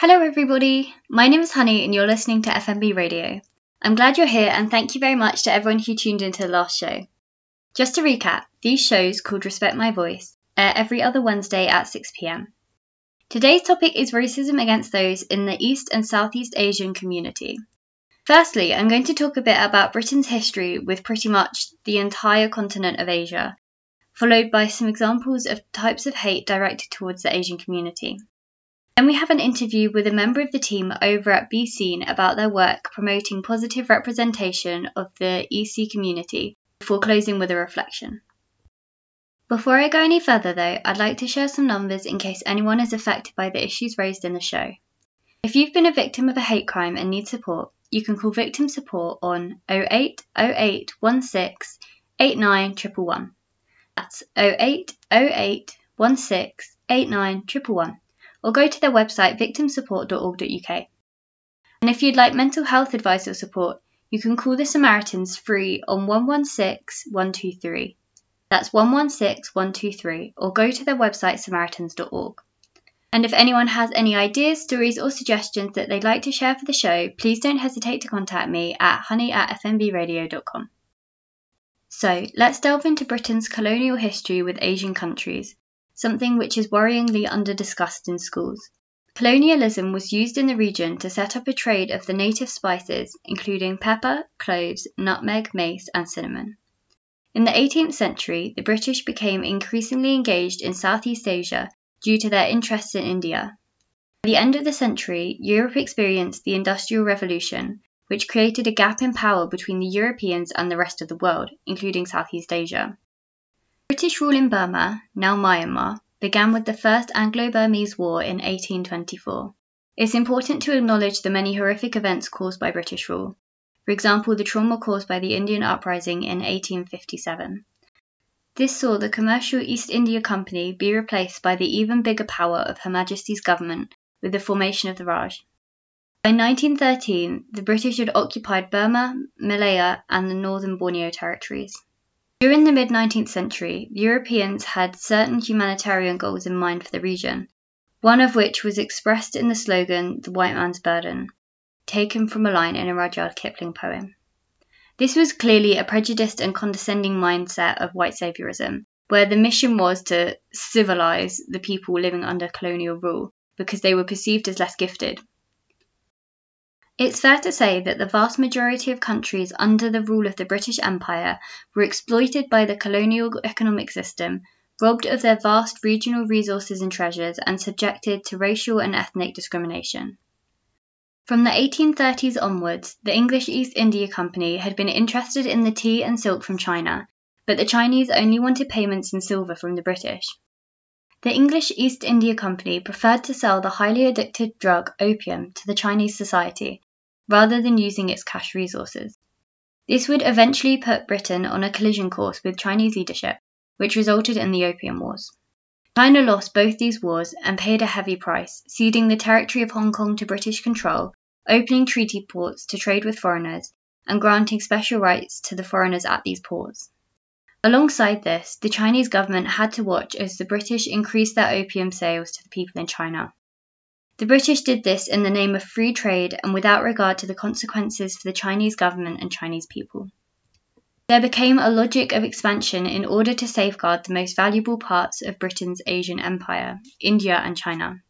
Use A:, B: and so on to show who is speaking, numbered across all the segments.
A: Hello, everybody. My name is Honey, and you're listening to FMB Radio. I'm glad you're here, and thank you very much to everyone who tuned into the last show. Just to recap, these shows, called Respect My Voice, air every other Wednesday at 6 pm. Today's topic is racism against those in the East and Southeast Asian community. Firstly, I'm going to talk a bit about Britain's history with pretty much the entire continent of Asia, followed by some examples of types of hate directed towards the Asian community. Then we have an interview with a member of the team over at Seen about their work promoting positive representation of the ESEA community before closing with a reflection. Before I go any further, though, I'd like to share some numbers in case anyone is affected by the issues raised in the show. If you've been a victim of a hate crime and need support, you can call victim support on 08 08 16 89 111. That's 08 08 16 89 111 or go to their website victimsupport.org.uk. And if you'd like mental health advice or support, you can call the Samaritans free on 116 123. That's 116 123, or go to their website samaritans.org. And if anyone has any ideas, stories, or suggestions that they'd like to share for the show, please don't hesitate to contact me at honey at fmbradio.com. So, let's delve into Britain's colonial history with Asian countries, something which is worryingly under-discussed in schools. Colonialism was used in the region to set up a trade of the native spices, including pepper, cloves, nutmeg, mace, and cinnamon. In the 18th century, the British became increasingly engaged in Southeast Asia due to their interests in India. At the end of the century, Europe experienced the Industrial Revolution, which created a gap in power between the Europeans and the rest of the world, including Southeast Asia. British rule in Burma, now Myanmar, began with the First Anglo-Burmese War in 1824. It's important to acknowledge the many horrific events caused by British rule. For example, the trauma caused by the Indian Uprising in 1857. This saw the commercial East India Company be replaced by the even bigger power of Her Majesty's government with the formation of the Raj. By 1913, the British had occupied Burma, Malaya, and the northern Borneo territories. During the mid-nineteenth century, Europeans had certain humanitarian goals in mind for the region, one of which was expressed in the slogan "The White Man's Burden", taken from a line in a Rudyard Kipling poem. This was clearly a prejudiced and condescending mindset of white saviorism, where the mission was to civilize the people living under colonial rule because they were perceived as less gifted. It's fair to say that the vast majority of countries under the rule of the British Empire were exploited by the colonial economic system, robbed of their vast regional resources and treasures, and subjected to racial and ethnic discrimination. From the 1830s onwards, the English East India Company had been interested in the tea and silk from China, but the Chinese only wanted payments in silver from the British. The English East India Company preferred to sell the highly addictive drug opium to the Chinese society rather than using its cash resources. This would eventually put Britain on a collision course with Chinese leadership, which resulted in the Opium Wars. China lost both these wars and paid a heavy price, ceding the territory of Hong Kong to British control, opening treaty ports to trade with foreigners, and granting special rights to the foreigners at these ports. Alongside this, the Chinese government had to watch as the British increased their opium sales to the people in China. The British did this in the name of free trade and without regard to the consequences for the Chinese government and Chinese people. There became a logic of expansion in order to safeguard the most valuable parts of Britain's Asian empire, India and China.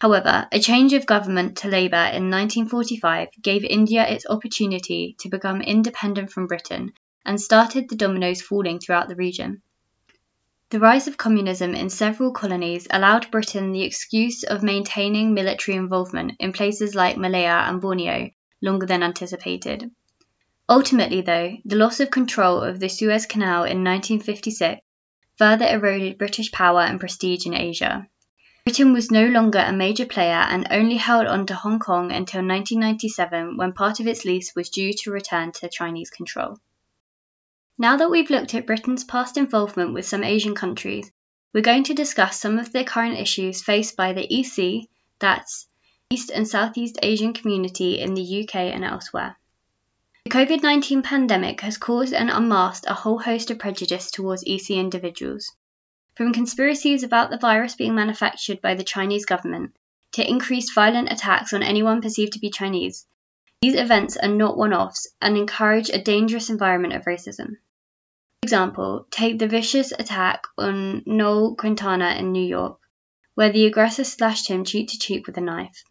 A: However, a change of government to Labour in 1945 gave India its opportunity to become independent from Britain and started the dominoes falling throughout the region. The rise of communism in several colonies allowed Britain the excuse of maintaining military involvement in places like Malaya and Borneo longer than anticipated. Ultimately, though, the loss of control of the Suez Canal in 1956 further eroded British power and prestige in Asia. Britain was no longer a major player and only held on to Hong Kong until 1997 when part of its lease was due to return to Chinese control. Now that we've looked at Britain's past involvement with some Asian countries, we're going to discuss some of the current issues faced by the ESEA, that's East and Southeast Asian community in the UK and elsewhere. The COVID 19 pandemic has caused and unmasked a whole host of prejudice towards ESEA individuals. From conspiracies about the virus being manufactured by the Chinese government to increased violent attacks on anyone perceived to be Chinese. These events are not one offs and encourage a dangerous environment of racism. For example, take the vicious attack on Noel Quintana in New York, where the aggressor slashed him cheek to cheek with a knife.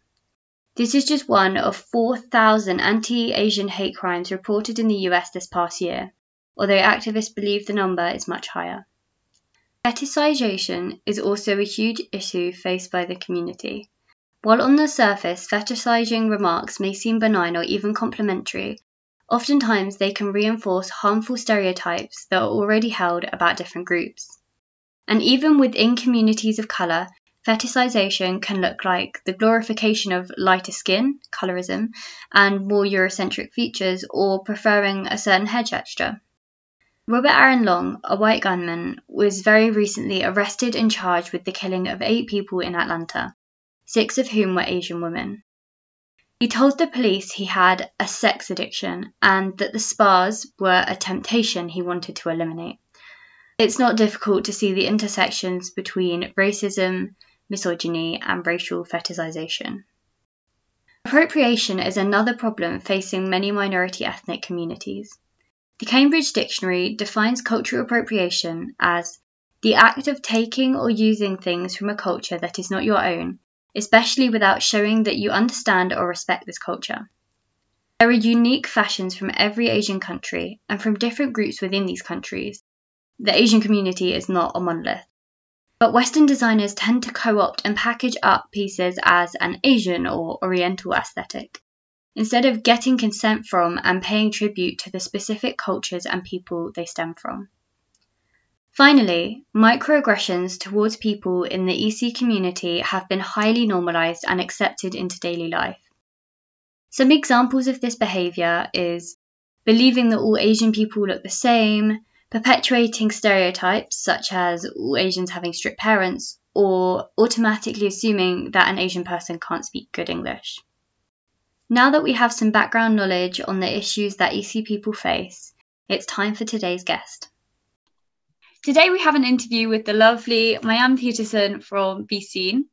A: This is just one of 4,000 anti Asian hate crimes reported in the US this past year, although activists believe the number is much higher. Fetishization is also a huge issue faced by the community. While on the surface fetishizing remarks may seem benign or even complimentary, oftentimes they can reinforce harmful stereotypes that are already held about different groups. And even within communities of colour, fetishization can look like the glorification of lighter skin, colorism, and more Eurocentric features, or preferring a certain hair texture. Robert Aaron Long, a white gunman, was very recently arrested and charged with the killing of eight people in Atlanta, six of whom were Asian women. He told the police he had a sex addiction and that the spas were a temptation he wanted to eliminate. It's not difficult to see the intersections between racism, misogyny, and racial fetishization. Appropriation is another problem facing many minority ethnic communities. The Cambridge Dictionary defines cultural appropriation as the act of taking or using things from a culture that is not your own, especially without showing that you understand or respect this culture. There are unique fashions from every Asian country and from different groups within these countries. The Asian community is not a monolith. But Western designers tend to co opt and package up pieces as an Asian or Oriental aesthetic instead of getting consent from and paying tribute to the specific cultures and people they stem from. Finally, microaggressions towards people in the ESEA community have been highly normalized and accepted into daily life. Some examples of this behavior is believing that all Asian people look the same, perpetuating stereotypes such as all Asians having strict parents, or automatically assuming that an Asian person can't speak good English. Now that we have some background knowledge on the issues that ESEA people face, it's time for today's guest. Today we have an interview with the lovely Mai-Anh Peterson from BeSeen.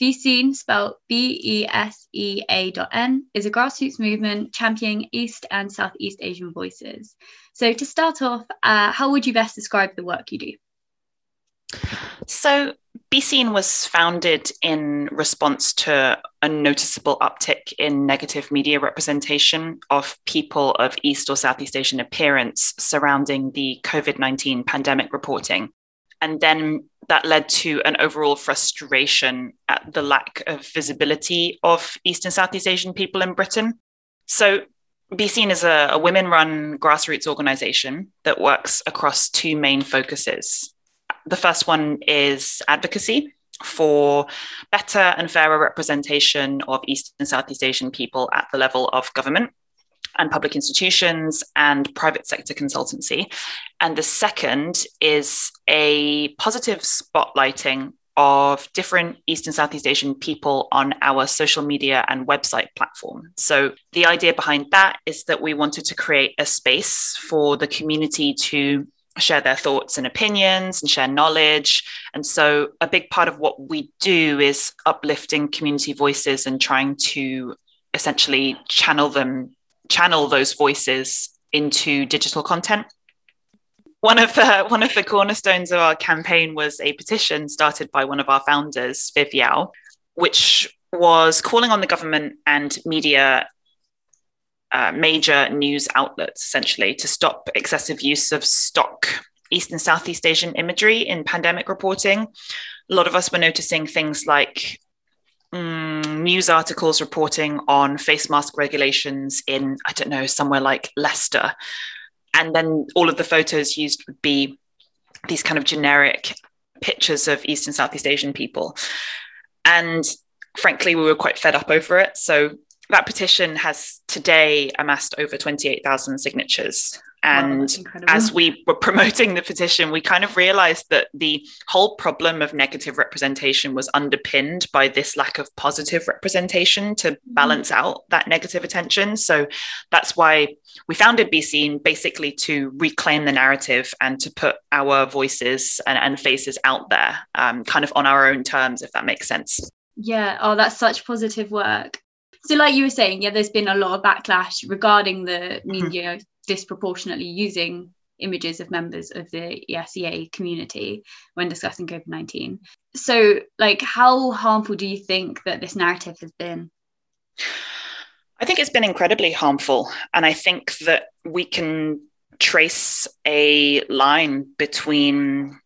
A: BeSeen, spelled B-E-S-E-A dot N, is a grassroots movement championing East and Southeast Asian voices. So to start off, uh, how would you best describe the work you do?
B: So, BeSeen was founded in response to a noticeable uptick in negative media representation of people of East or Southeast Asian appearance surrounding the COVID 19 pandemic reporting. And then that led to an overall frustration at the lack of visibility of East and Southeast Asian people in Britain. So, BeSeen is a, a women run grassroots organization that works across two main focuses the first one is advocacy for better and fairer representation of East and Southeast Asian people at the level of government and public institutions and private sector consultancy. And the second is a positive spotlighting of different East and Southeast Asian people on our social media and website platform. So, the idea behind that is that we wanted to create a space for the community to share their thoughts and opinions and share knowledge. And so, a big part of what we do is uplifting community voices and trying to essentially channel them, channel those voices into digital content. One of the one of the cornerstones of our campaign was a petition started by one of our founders, Viv Yau, which was calling on the government and media uh, major news outlets essentially to stop excessive use of stock East and Southeast Asian imagery in pandemic reporting. A lot of us were noticing things like um, news articles reporting on face mask regulations in, I don't know, somewhere like Leicester. And then all of the photos used would be these kind of generic pictures of East and Southeast Asian people. And frankly, we were quite fed up over it. So that petition has today amassed over 28,000 signatures. And wow, as we were promoting the petition, we kind of realized that the whole problem of negative representation was underpinned by this lack of positive representation to mm-hmm. balance out that negative attention. So that's why we founded BeSeen basically to reclaim the narrative and to put our voices and, and faces out there, um, kind of on our own terms, if that makes sense.
A: Yeah, oh, that's such positive work. So, like you were saying, yeah, there's been a lot of backlash regarding the mm-hmm. media disproportionately using images of members of the ESEA community when discussing COVID 19. So, like, how harmful do you think that this narrative has been?
B: I think it's been incredibly harmful. And I think that we can trace a line between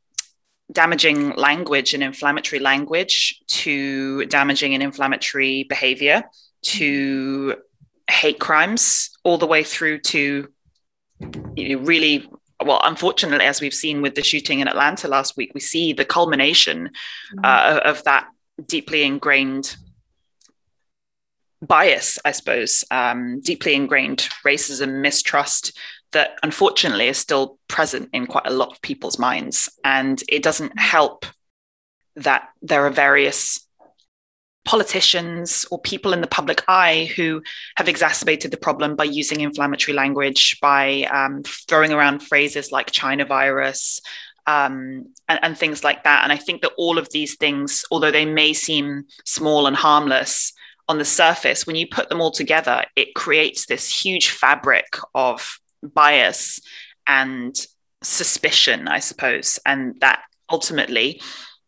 B: damaging language and inflammatory language to damaging and inflammatory behavior to hate crimes all the way through to you know, really well unfortunately as we've seen with the shooting in atlanta last week we see the culmination mm-hmm. uh, of that deeply ingrained bias i suppose um, deeply ingrained racism mistrust that unfortunately is still present in quite a lot of people's minds and it doesn't help that there are various politicians or people in the public eye who have exacerbated the problem by using inflammatory language, by um, throwing around phrases like China virus. Um, and, and things like that. And I think that all of these things, although they may seem small and harmless on the surface, when you put them all together, it creates this huge fabric of bias and suspicion, I suppose. And that ultimately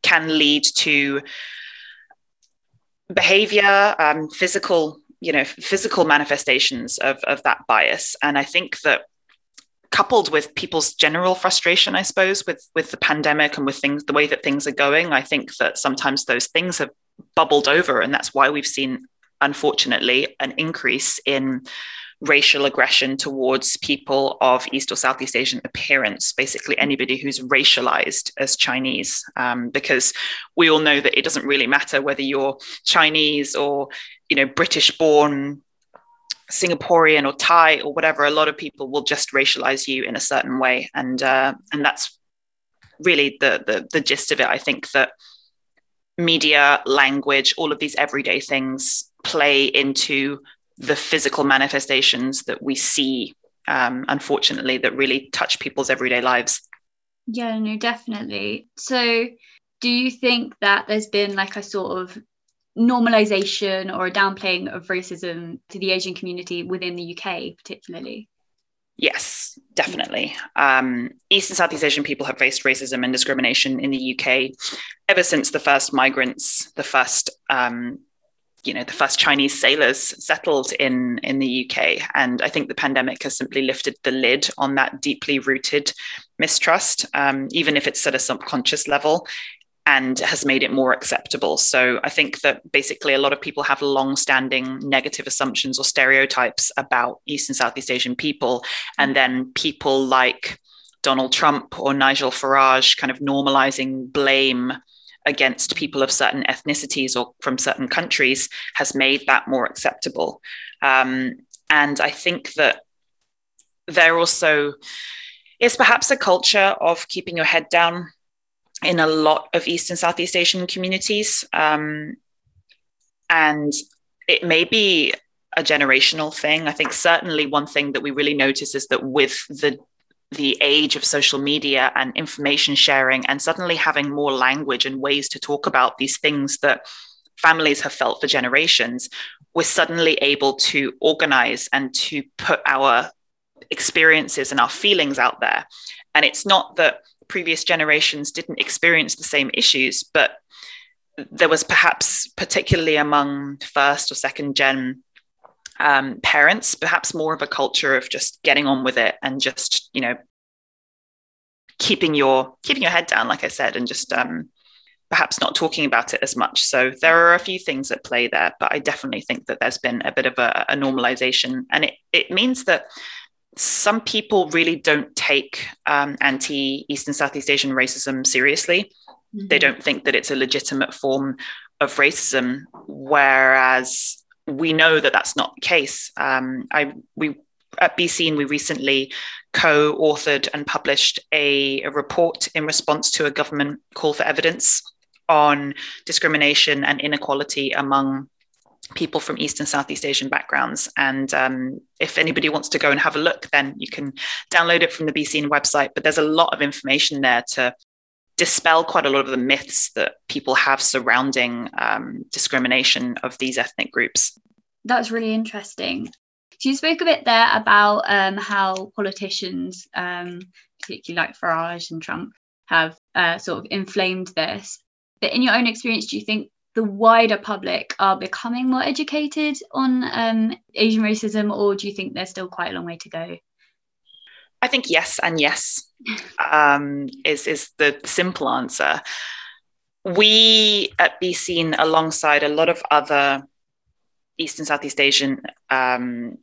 B: can lead to behavior, um, physical, you know, physical manifestations of, of that bias. And I think that coupled with people's general frustration, I suppose, with with the pandemic and with things, the way that things are going, I think that sometimes those things have bubbled over, and that's why we've seen, unfortunately, an increase in racial aggression towards people of East or Southeast Asian appearance, basically anybody who's racialized as Chinese, um, because we all know that it doesn't really matter whether you're Chinese or you know British born. Singaporean or Thai or whatever, a lot of people will just racialize you in a certain way, and uh, and that's really the, the the gist of it. I think that media, language, all of these everyday things play into the physical manifestations that we see, um, unfortunately, that really touch people's everyday lives.
A: Yeah, no, definitely. So, do you think that there's been like a sort of normalization or a downplaying of racism to the Asian community within the UK, particularly?
B: Yes, definitely. Um, East and Southeast Asian people have faced racism and discrimination in the UK ever since the first migrants, the first um, you know the first Chinese sailors settled in in the UK, and I think the pandemic has simply lifted the lid on that deeply rooted mistrust, um, even if it's at a subconscious level, and has made it more acceptable. So I think that basically a lot of people have long-standing negative assumptions or stereotypes about East and Southeast Asian people, and then people like Donald Trump or Nigel Farage kind of normalizing blame against people of certain ethnicities or from certain countries has made that more acceptable. Um, and I think that there also is perhaps a culture of keeping your head down in a lot of East and Southeast Asian communities. Um, and it may be a generational thing. I think certainly one thing that we really notice is that with the the age of social media and information sharing and suddenly having more language and ways to talk about these things that families have felt for generations we're suddenly able to organize and to put our experiences and our feelings out there. And it's not that previous generations didn't experience the same issues but there was perhaps particularly among first or second gen um, parents, perhaps more of a culture of just getting on with it and just, you know, keeping your keeping your head down, like I said, and just um, perhaps not talking about it as much. So there are a few things at play there, but I definitely think that there's been a bit of a, a normalization, and it it means that some people really don't take um, anti East and Southeast Asian racism seriously. Mm-hmm. They don't think that it's a legitimate form of racism, whereas we know that that's not the case. Um, I we at BSEAN we recently co-authored and published a, a report in response to a government call for evidence on discrimination and inequality among people from East and Southeast Asian backgrounds. And um, if anybody wants to go and have a look, then you can download it from the BSEAN website. But there's a lot of information there to dispel quite a lot of the myths that people have surrounding um, discrimination of these ethnic groups.
A: That's really interesting. So you spoke a bit there about um, how politicians, um, particularly like Farage and Trump, have uh, sort of inflamed this. But in your own experience, do you think the wider public are becoming more educated on um, Asian racism, or do you think there's still quite a long way to go?
B: I think yes and yes um, is is the simple answer. We at Be Seen, alongside a lot of other East and Southeast Asian um,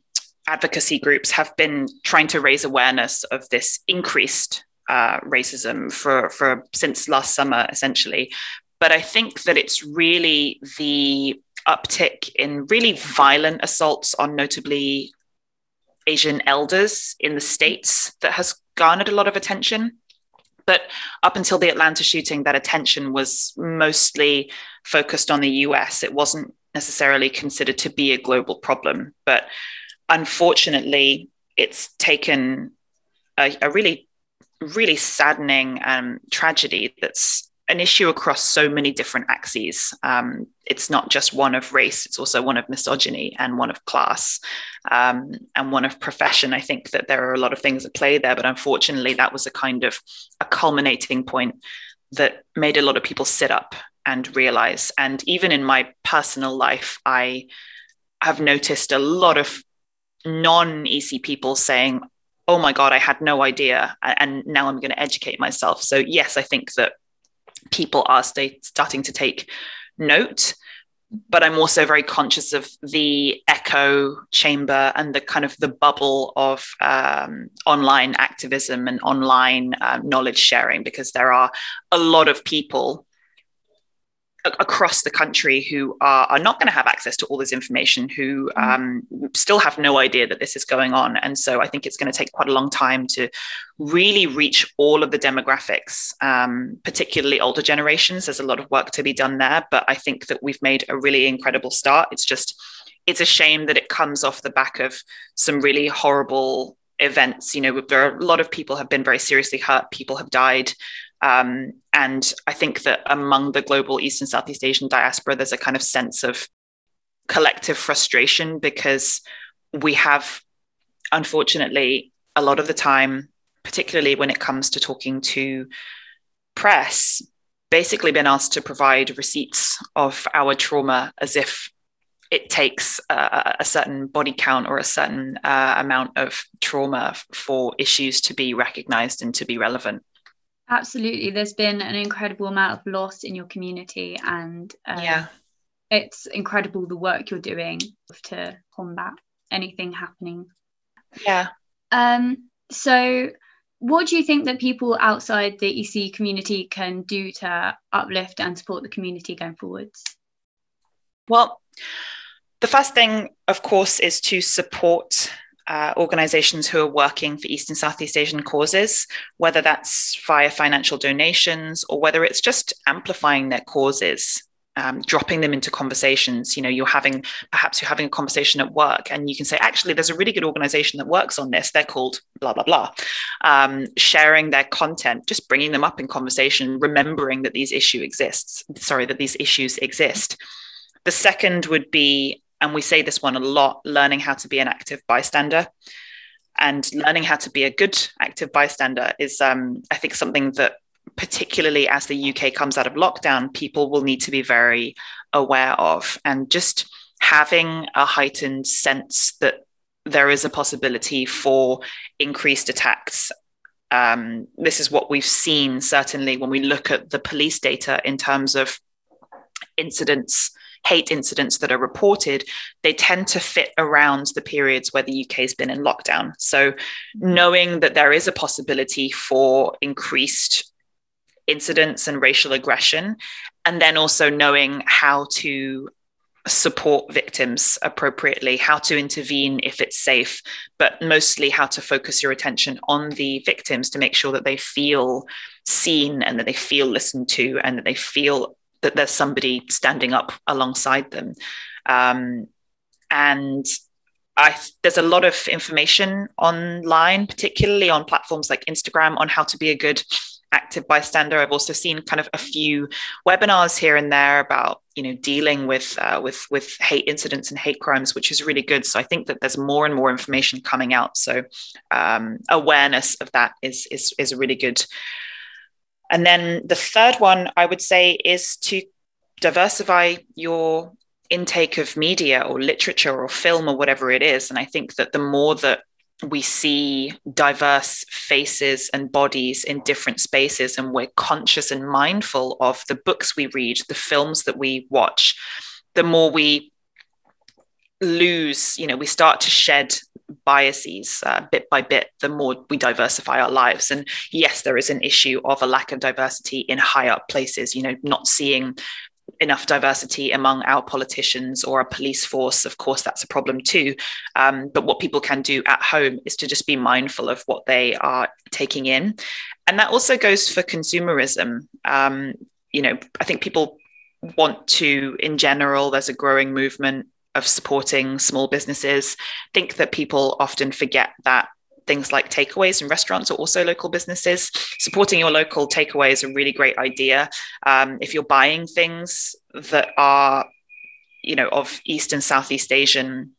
B: advocacy groups, have been trying to raise awareness of this increased uh, racism for for since last summer, essentially. But I think that it's really the uptick in really violent assaults on notably Asian elders in the States that has garnered a lot of attention. But up until the Atlanta shooting, that attention was mostly focused on the US. It wasn't necessarily considered to be a global problem. But unfortunately, it's taken a, a really, really saddening um, tragedy that's an issue across so many different axes. Um, it's not just one of race, it's also one of misogyny and one of class um, and one of profession. I think that there are a lot of things at play there, but unfortunately, that was a kind of a culminating point that made a lot of people sit up and realize. And even in my personal life, I have noticed a lot of non ESEA people saying, Oh my God, I had no idea. And now I'm going to educate myself. So, yes, I think that people are st- starting to take note but i'm also very conscious of the echo chamber and the kind of the bubble of um, online activism and online uh, knowledge sharing because there are a lot of people across the country who are, are not going to have access to all this information, who mm. um, still have no idea that this is going on. And so I think it's going to take quite a long time to really reach all of the demographics, um, particularly older generations. There's a lot of work to be done there, but I think that we've made a really incredible start. It's just, it's a shame that it comes off the back of some really horrible events. You know, there are a lot of people have been very seriously hurt, people have died. Um, and I think that among the global East and Southeast Asian diaspora, there's a kind of sense of collective frustration because we have, unfortunately, a lot of the time, particularly when it comes to talking to press, basically been asked to provide receipts of our trauma as if it takes a, a certain body count or a certain uh, amount of trauma for issues to be recognized and to be relevant.
A: Absolutely. There's been an incredible amount of loss in your community, and
B: um, yeah,
A: it's incredible the work you're doing to combat anything happening.
B: Yeah.
A: Um, so, what do you think that people outside the ESEA community can do to uplift and support the community going forwards?
B: Well, the first thing, of course, is to support uh, organizations who are working for East and Southeast Asian causes, whether that's via financial donations or whether it's just amplifying their causes. Um, dropping them into conversations. You know you're having perhaps you're having a conversation at work and you can say actually there's a really good organization that works on this. They're called blah blah blah. Um, sharing their content just bringing them up in conversation remembering that these issue exists sorry that these issues exist. The second would be and we say this one a lot learning how to be an active bystander. And learning how to be a good active bystander is um, i think something that particularly as the uk comes out of lockdown people will need to be very aware of. And just having a heightened sense that there is a possibility for increased attacks um, this is what we've seen certainly when we look at the police data in terms of incidents hate incidents that are reported, they tend to fit around the periods where the UK has been in lockdown. So, mm-hmm. knowing that there is a possibility for increased incidents and racial aggression, and then also knowing how to support victims appropriately, how to intervene if it's safe, but mostly how to focus your attention on the victims to make sure that they feel seen and that they feel listened to and that they feel that there's somebody standing up alongside them. Um, and I, there's a lot of information online, particularly on platforms like Instagram, on how to be a good active bystander. I've also seen kind of a few webinars here and there about you know dealing with uh, with with hate incidents and hate crimes, which is really good. So I think that there's more and more information coming out. So um, awareness of that is is is really good. And then the third one I would say is to diversify your intake of media or literature or film or whatever it is. And I think that the more that we see diverse faces and bodies in different spaces, and we're conscious and mindful of the books we read, the films that we watch, the more we lose, you know, we start to shed biases uh, bit by bit, the more we diversify our lives. And yes, there is an issue of a lack of diversity in high up places, you know, not seeing enough diversity among our politicians or our police force, of course, that's a problem too. Um, but what people can do at home is to just be mindful of what they are taking in. And that also goes for consumerism. Um, you know, I think people want to, in general, there's a growing movement of supporting small businesses. I think that people often forget that things like takeaways and restaurants are also local businesses. Supporting your local takeaway is a really great idea. Um, if you're buying things that are, you know, of East and Southeast Asian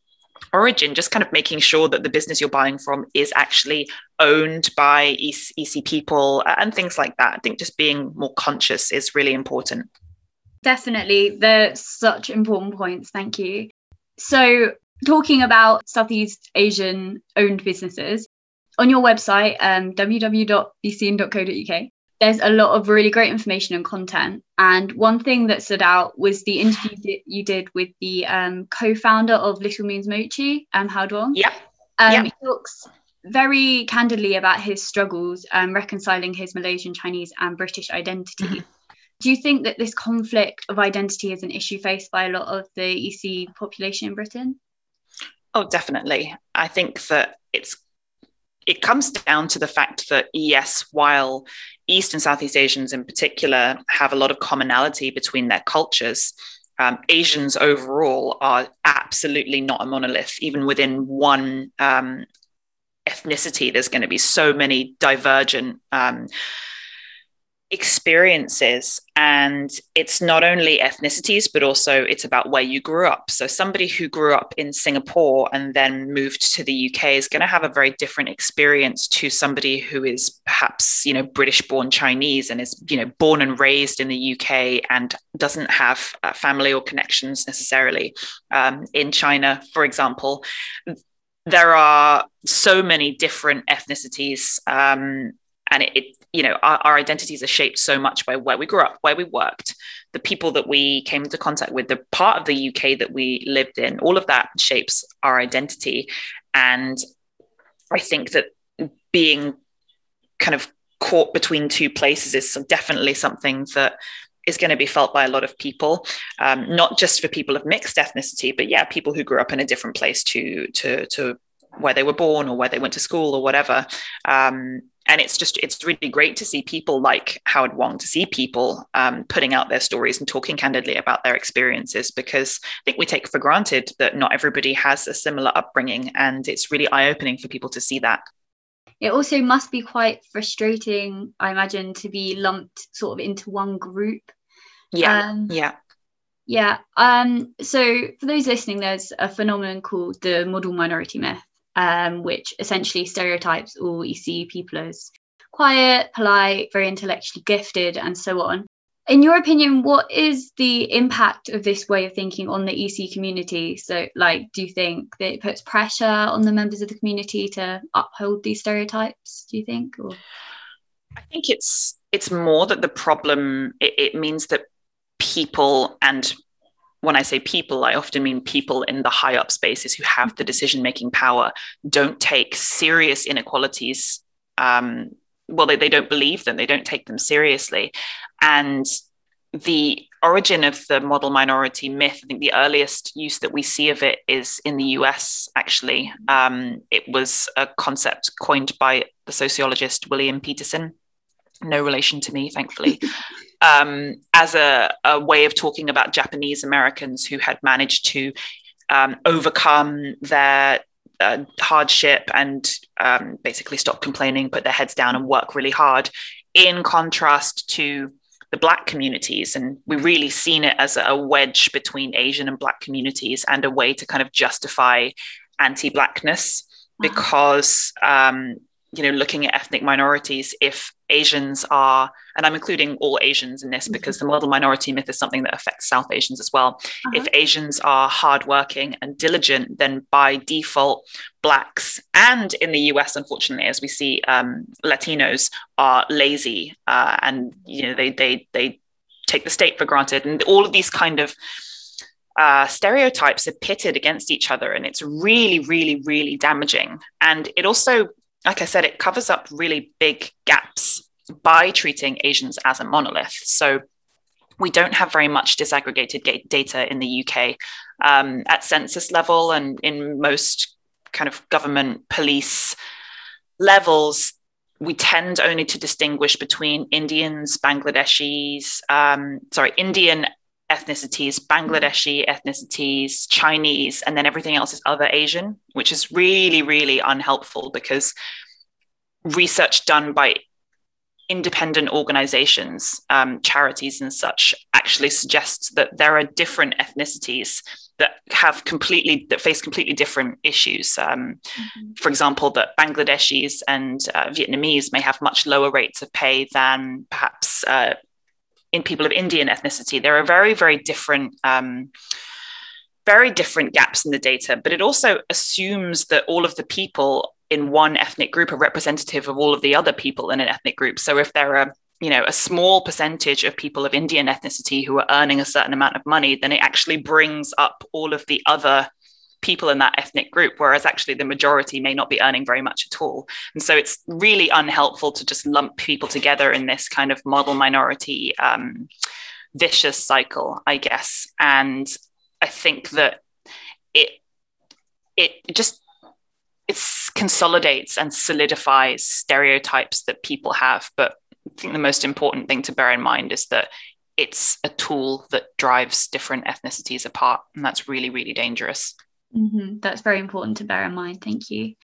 B: origin, just kind of making sure that the business you're buying from is actually owned by ESEA people and things like that. I think just being more conscious is really important.
C: Definitely. They're such important points. Thank you. So, talking about Southeast Asian owned businesses, on your website, um, www.bseen.co.uk, there's a lot of really great information and content. And one thing that stood out was the interview that you did with the um, co-founder of Little Moons Mochi, um, Howard Wong.
B: Yeah.
C: Um,
B: yeah.
C: He talks very candidly about his struggles um, reconciling his Malaysian, Chinese, and British identity. Mm-hmm. Do you think that this conflict of identity is an issue faced by a lot of the ESEA population in Britain?
B: Oh, definitely. I think that it's it comes down to the fact that, yes, while East and Southeast Asians in particular have a lot of commonality between their cultures, um, Asians overall are absolutely not a monolith. Even within one um, ethnicity, there's going to be so many divergent um, experiences and it's not only ethnicities but also it's about where you grew up. So somebody who grew up in singapore and then moved to the uk is going to have a very different experience to somebody who is perhaps you know british born chinese and is you know born and raised in the uk and doesn't have uh, family or connections necessarily um, in china for example. There are so many different ethnicities um, and it, it you know our, our, identities are shaped so much by where we grew up where we worked the people that we came into contact with the part of the uk that we lived in all of that shapes our identity and i think that being kind of caught between two places is definitely something that is going to be felt by a lot of people, um, not just for people of mixed ethnicity, but yeah, people who grew up in a different place to to to where they were born or where they went to school or whatever. Um, and it's just it's really great to see people like Howard Wong to see people um, putting out their stories and talking candidly about their experiences because I think we take for granted that not everybody has a similar upbringing and it's really eye opening for people to see that.
C: It also must be quite frustrating, I imagine, to be lumped sort of into one group.
B: Yeah. Um, yeah.
C: Yeah. Um, so for those listening, there's a phenomenon called the model minority myth um, which essentially stereotypes all ESEA people as quiet, polite, very intellectually gifted, and so on. In your opinion, what is the impact of this way of thinking on the ESEA community? So, like, do you think that it puts pressure on the members of the community to uphold these stereotypes? Do you think? Or?
B: I think it's it's more that the problem. It, it means that people and when I say people, I often mean people in the high up spaces who have the decision making power, don't take serious inequalities. Um, well, they, they don't believe them, they don't take them seriously. And the origin of the model minority myth, I think the earliest use that we see of it is in the US, actually. Um, it was a concept coined by the sociologist William Petersen no relation to me, thankfully, um, as a, a, way of talking about Japanese Americans who had managed to um, overcome their uh, hardship and um, basically stop complaining, put their heads down, and work really hard in contrast to the black communities and we really seen it as a wedge between asian and black communities and a way to kind of justify anti-blackness uh-huh. because um, you know looking at ethnic minorities if asians are and i'm including all asians in this mm-hmm. because the model minority myth is something that affects south asians as well uh-huh. if asians are hardworking and diligent then by default blacks and in the us unfortunately as we see um, latinos are lazy uh, and you know they they they take the state for granted and all of these kind of uh, stereotypes are pitted against each other and it's really really really damaging and it also like I said, it covers up really big gaps by treating Asians as a monolith. So we don't have very much disaggregated data in the UK um, at census level and in most kind of government police levels. We tend only to distinguish between Indians, Bangladeshis, um, sorry, Indian ethnicities, Bangladeshi ethnicities, Chinese, and then everything else is other Asian, which is really, really unhelpful because research done by independent organizations, um, charities, and such actually suggests that there are different ethnicities that have completely that face completely different issues. Um, mm-hmm. For example, that Bangladeshis and uh, Vietnamese may have much lower rates of pay than perhaps uh, in people of Indian ethnicity. There are very, very different. Um, very different gaps in the data, but it also assumes that all of the people in one ethnic group are representative of all of the other people in an ethnic group. So if there are you know a small percentage of people of Indian ethnicity who are earning a certain amount of money, then it actually brings up all of the other people in that ethnic group, whereas actually the majority may not be earning very much at all. And so it's really unhelpful to just lump people together in this kind of model minority um, vicious cycle, I guess. And I think that it it just it consolidates and solidifies stereotypes that people have. But I think the most important thing to bear in mind is that it's a tool that drives different ethnicities apart, and that's really, really dangerous.
A: Mm-hmm. That's very important to bear in mind. Thank you.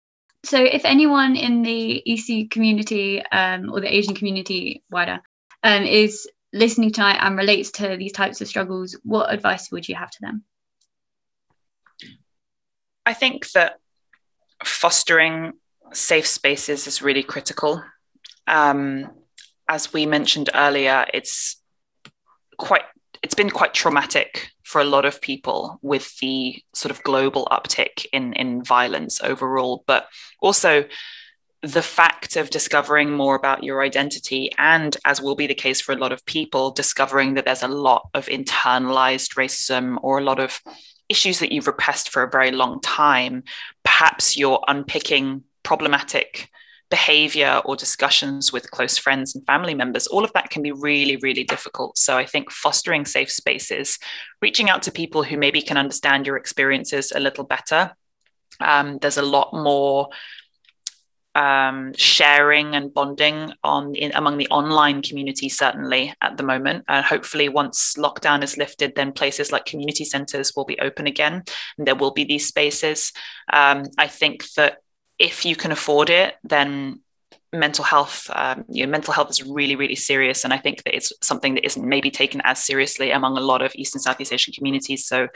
A: So, if anyone in the ESEA community um, or the Asian community wider um, is listening tonight and relates to these types of struggles, what advice would you have to them?
B: I think that fostering safe spaces is really critical. Um, as we mentioned earlier, it's quite it's been quite traumatic for a lot of people with the sort of global uptick in in violence overall, but also the fact of discovering more about your identity and as will be the case for a lot of people discovering that there's a lot of internalized racism or a lot of issues that you've repressed for a very long time perhaps you're unpicking problematic behavior or discussions with close friends and family members, all of that can be really, really difficult. So I think fostering safe spaces, reaching out to people who maybe can understand your experiences a little better. Um, there's a lot more um, sharing and bonding on in, among the online community certainly at the moment and hopefully once lockdown is lifted then places like community centers will be open again and there will be these spaces um, i think that if you can afford it, then mental health, um, you know, mental health is really, really serious. And I think that it's something that isn't maybe taken as seriously among a lot of East and Southeast Asian communities. So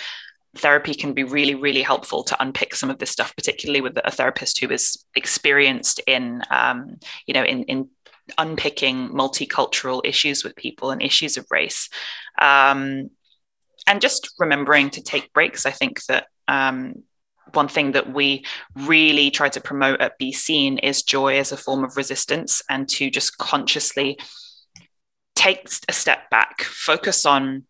B: therapy can be really, really helpful to unpick some of this stuff, particularly with a therapist who is experienced in, um, you know, in, in unpicking multicultural issues with people and issues of race. Um, and just remembering to take breaks. I think that um, one thing that we really try to promote at Be Seen is joy as a form of resistance and to just consciously take a step back, focus on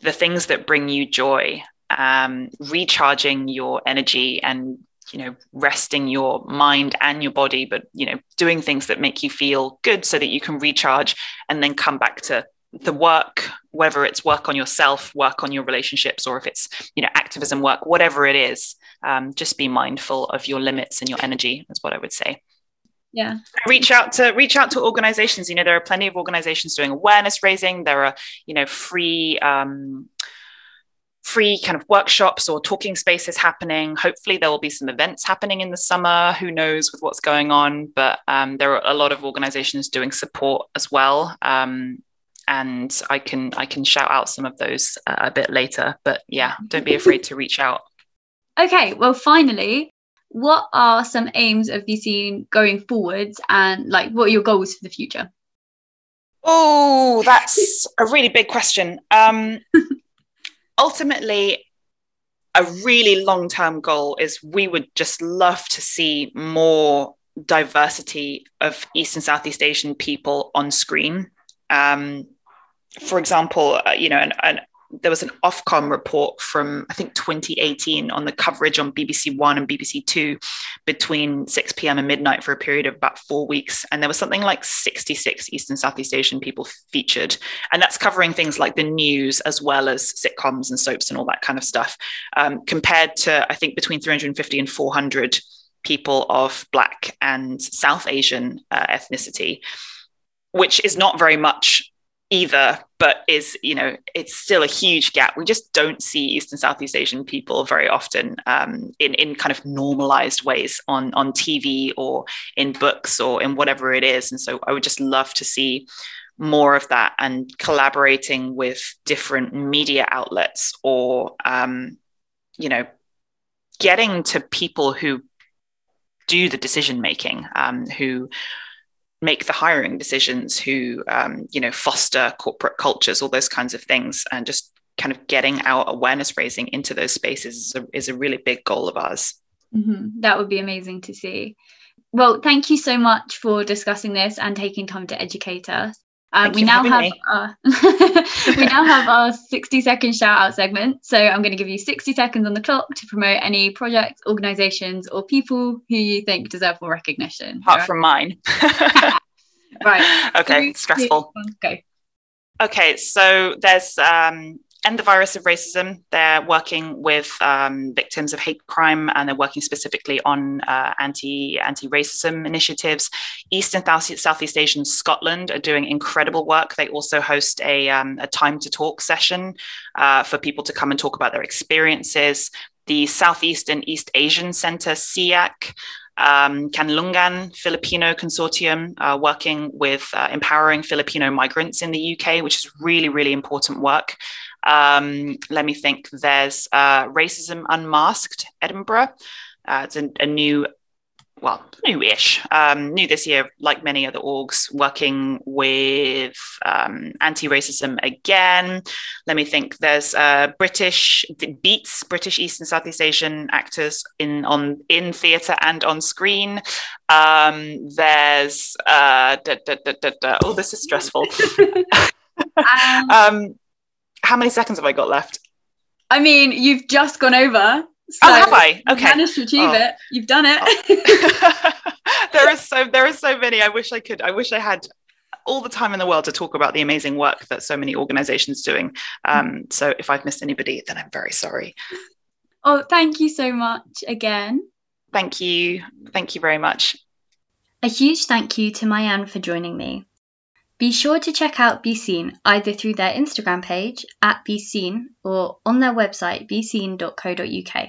B: the things that bring you joy, um, recharging your energy and you know resting your mind and your body but you know doing things that make you feel good so that you can recharge and then come back to the work whether it's work on yourself work on your relationships or if it's you know activism work whatever it is um, just be mindful of your limits and your energy is what i would say
A: yeah
B: reach out to reach out to organizations you know there are plenty of organizations doing awareness raising there are you know free um, free kind of workshops or talking spaces happening. Hopefully, there will be some events happening in the summer. Who knows with what's going on? But um, there are a lot of organizations doing support as well. Um, and I can I can shout out some of those uh, a bit later. But yeah, don't be afraid to reach out.
A: Okay, well, finally, what are some aims of BeSeen going forwards, and like what are your goals for the future?
B: Oh, that's a really big question. Um, ultimately, a really long term goal is we would just love to see more diversity of East and Southeast Asian people on screen. Um, for example, uh, you know, an, an, there was an Ofcom report from I think 2018 on the coverage on BBC One and BBC Two between 6 p.m. and midnight for a period of about four weeks, and there was something like 66 East and Southeast Asian people featured, and that's covering things like the news as well as sitcoms and soaps and all that kind of stuff. Um, compared to I think between 350 and 400 people of Black and South Asian uh, ethnicity, which is not very much either but is you know it's still a huge gap. We just don't see east and southeast asian people very often um, in in kind of normalized ways on on tv or in books or in whatever it is. And so i would just love to see more of that and collaborating with different media outlets or um, you know getting to people who do the decision making um, who make the hiring decisions, who um, you know foster corporate cultures, all those kinds of things, and just kind of getting our awareness raising into those spaces is a, is a really big goal of ours.
A: Mm-hmm. That would be amazing to see. Well, thank you so much for discussing this and taking time to educate us. Uh, we now have our, we now have our 60 second shout out segment. So I'm going to give you 60 seconds on the clock to promote any projects, organizations, or people who you think deserve more recognition.
B: Apart right? from mine.
A: right.
B: Okay. Three, Stressful.
A: Two, one, go.
B: Okay. So there's um, End the Virus of Racism. They're working with um, victims of hate crime and they're working specifically on uh, anti anti racism initiatives. East and Southeast Asian Scotland are doing incredible work. They also host a, um, a time to talk session uh, for people to come and talk about their experiences. The Southeast and East Asian Center, SEAC, um, Kanlungan Filipino Consortium, uh, working with uh, empowering Filipino migrants in the UK, which is really, really important work. Um, let me think. There's uh, Racism Unmasked Edinburgh. Uh, it's a, a, new, well, new-ish, um, new this year, like many other orgs, working with um, anti-racism again. Let me think. There's uh, British Beats, British East and Southeast Asian actors in on in theatre and on screen. Um, there's uh, da, da, da, oh, this is stressful. how many seconds have I got left?
A: I mean, you've just gone over.
B: So oh, have I? Okay.
A: managed to achieve oh. it. You've done it.
B: Oh. there is so there are so many. I wish I could. I wish I had all the time in the world to talk about the amazing work that so many organizations doing. Um, so if I've missed anybody, then I'm very sorry.
A: Oh, thank you so much again.
B: Thank you. Thank you very much.
A: A huge thank you to Mai-Anh for joining me. Be sure to check out besea.n either through their Instagram page at besea.n or on their website besean.co.uk.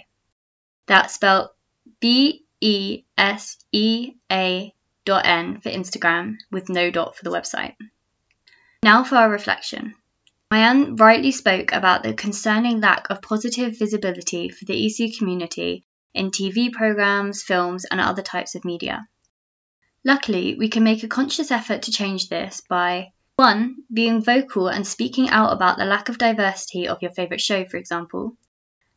A: That's spelled B E S E A dot N for Instagram with no dot for the website. Now for our reflection. Mai-Anh rightly spoke about the concerning lack of positive visibility for the ESEA community in TV programs, films, and other types of media. Luckily, we can make a conscious effort to change this by 1. Being vocal and speaking out about the lack of diversity of your favourite show, for example.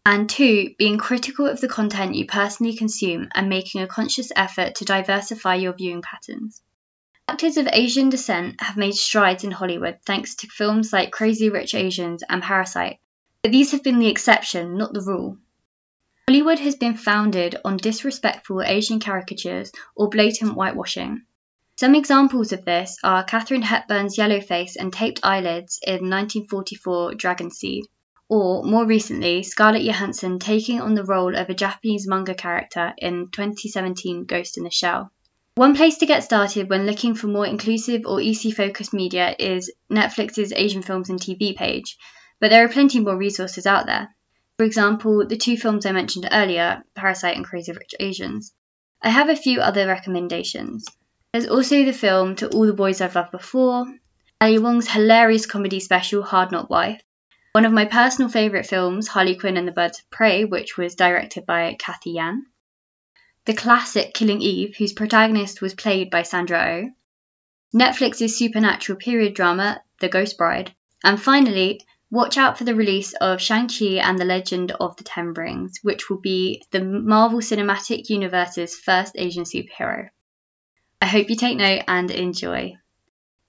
A: And 2. Being critical of the content you personally consume and making a conscious effort to diversify your viewing patterns. Actors of Asian descent have made strides in Hollywood thanks to films like Crazy Rich Asians and Parasite, but these have been the exception, not the rule. Hollywood has been founded on disrespectful Asian caricatures or blatant whitewashing. Some examples of this are Katharine Hepburn's yellow face and taped eyelids in 1944 Dragon Seed, or more recently, Scarlett Johansson taking on the role of a Japanese manga character in 2017 Ghost in the Shell. One place to get started when looking for more inclusive or ESEA focused media is Netflix's Asian Films and TV page, but there are plenty more resources out there. For example, the two films I mentioned earlier, Parasite and Crazy Rich Asians. I have a few other recommendations. There's also the film To All the Boys I've Loved Before, Ali Wong's hilarious comedy special Hard Knock Wife, one of my personal favourite films, Harley Quinn and the Birds of Prey, which was directed by Cathy Yan, the classic Killing Eve, whose protagonist was played by Sandra Oh, Netflix's supernatural period drama The Ghost Bride, and finally, watch out for the release of Shang-Chi and the Legend of the Ten Rings, which will be the Marvel Cinematic Universe's first Asian superhero. I hope you take note and enjoy.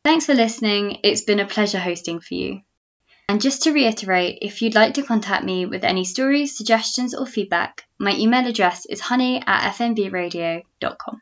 A: Thanks for listening. It's been a pleasure hosting for you. And just to reiterate, if you'd like to contact me with any stories, suggestions, or feedback, my email address is honey at fmbradio.com.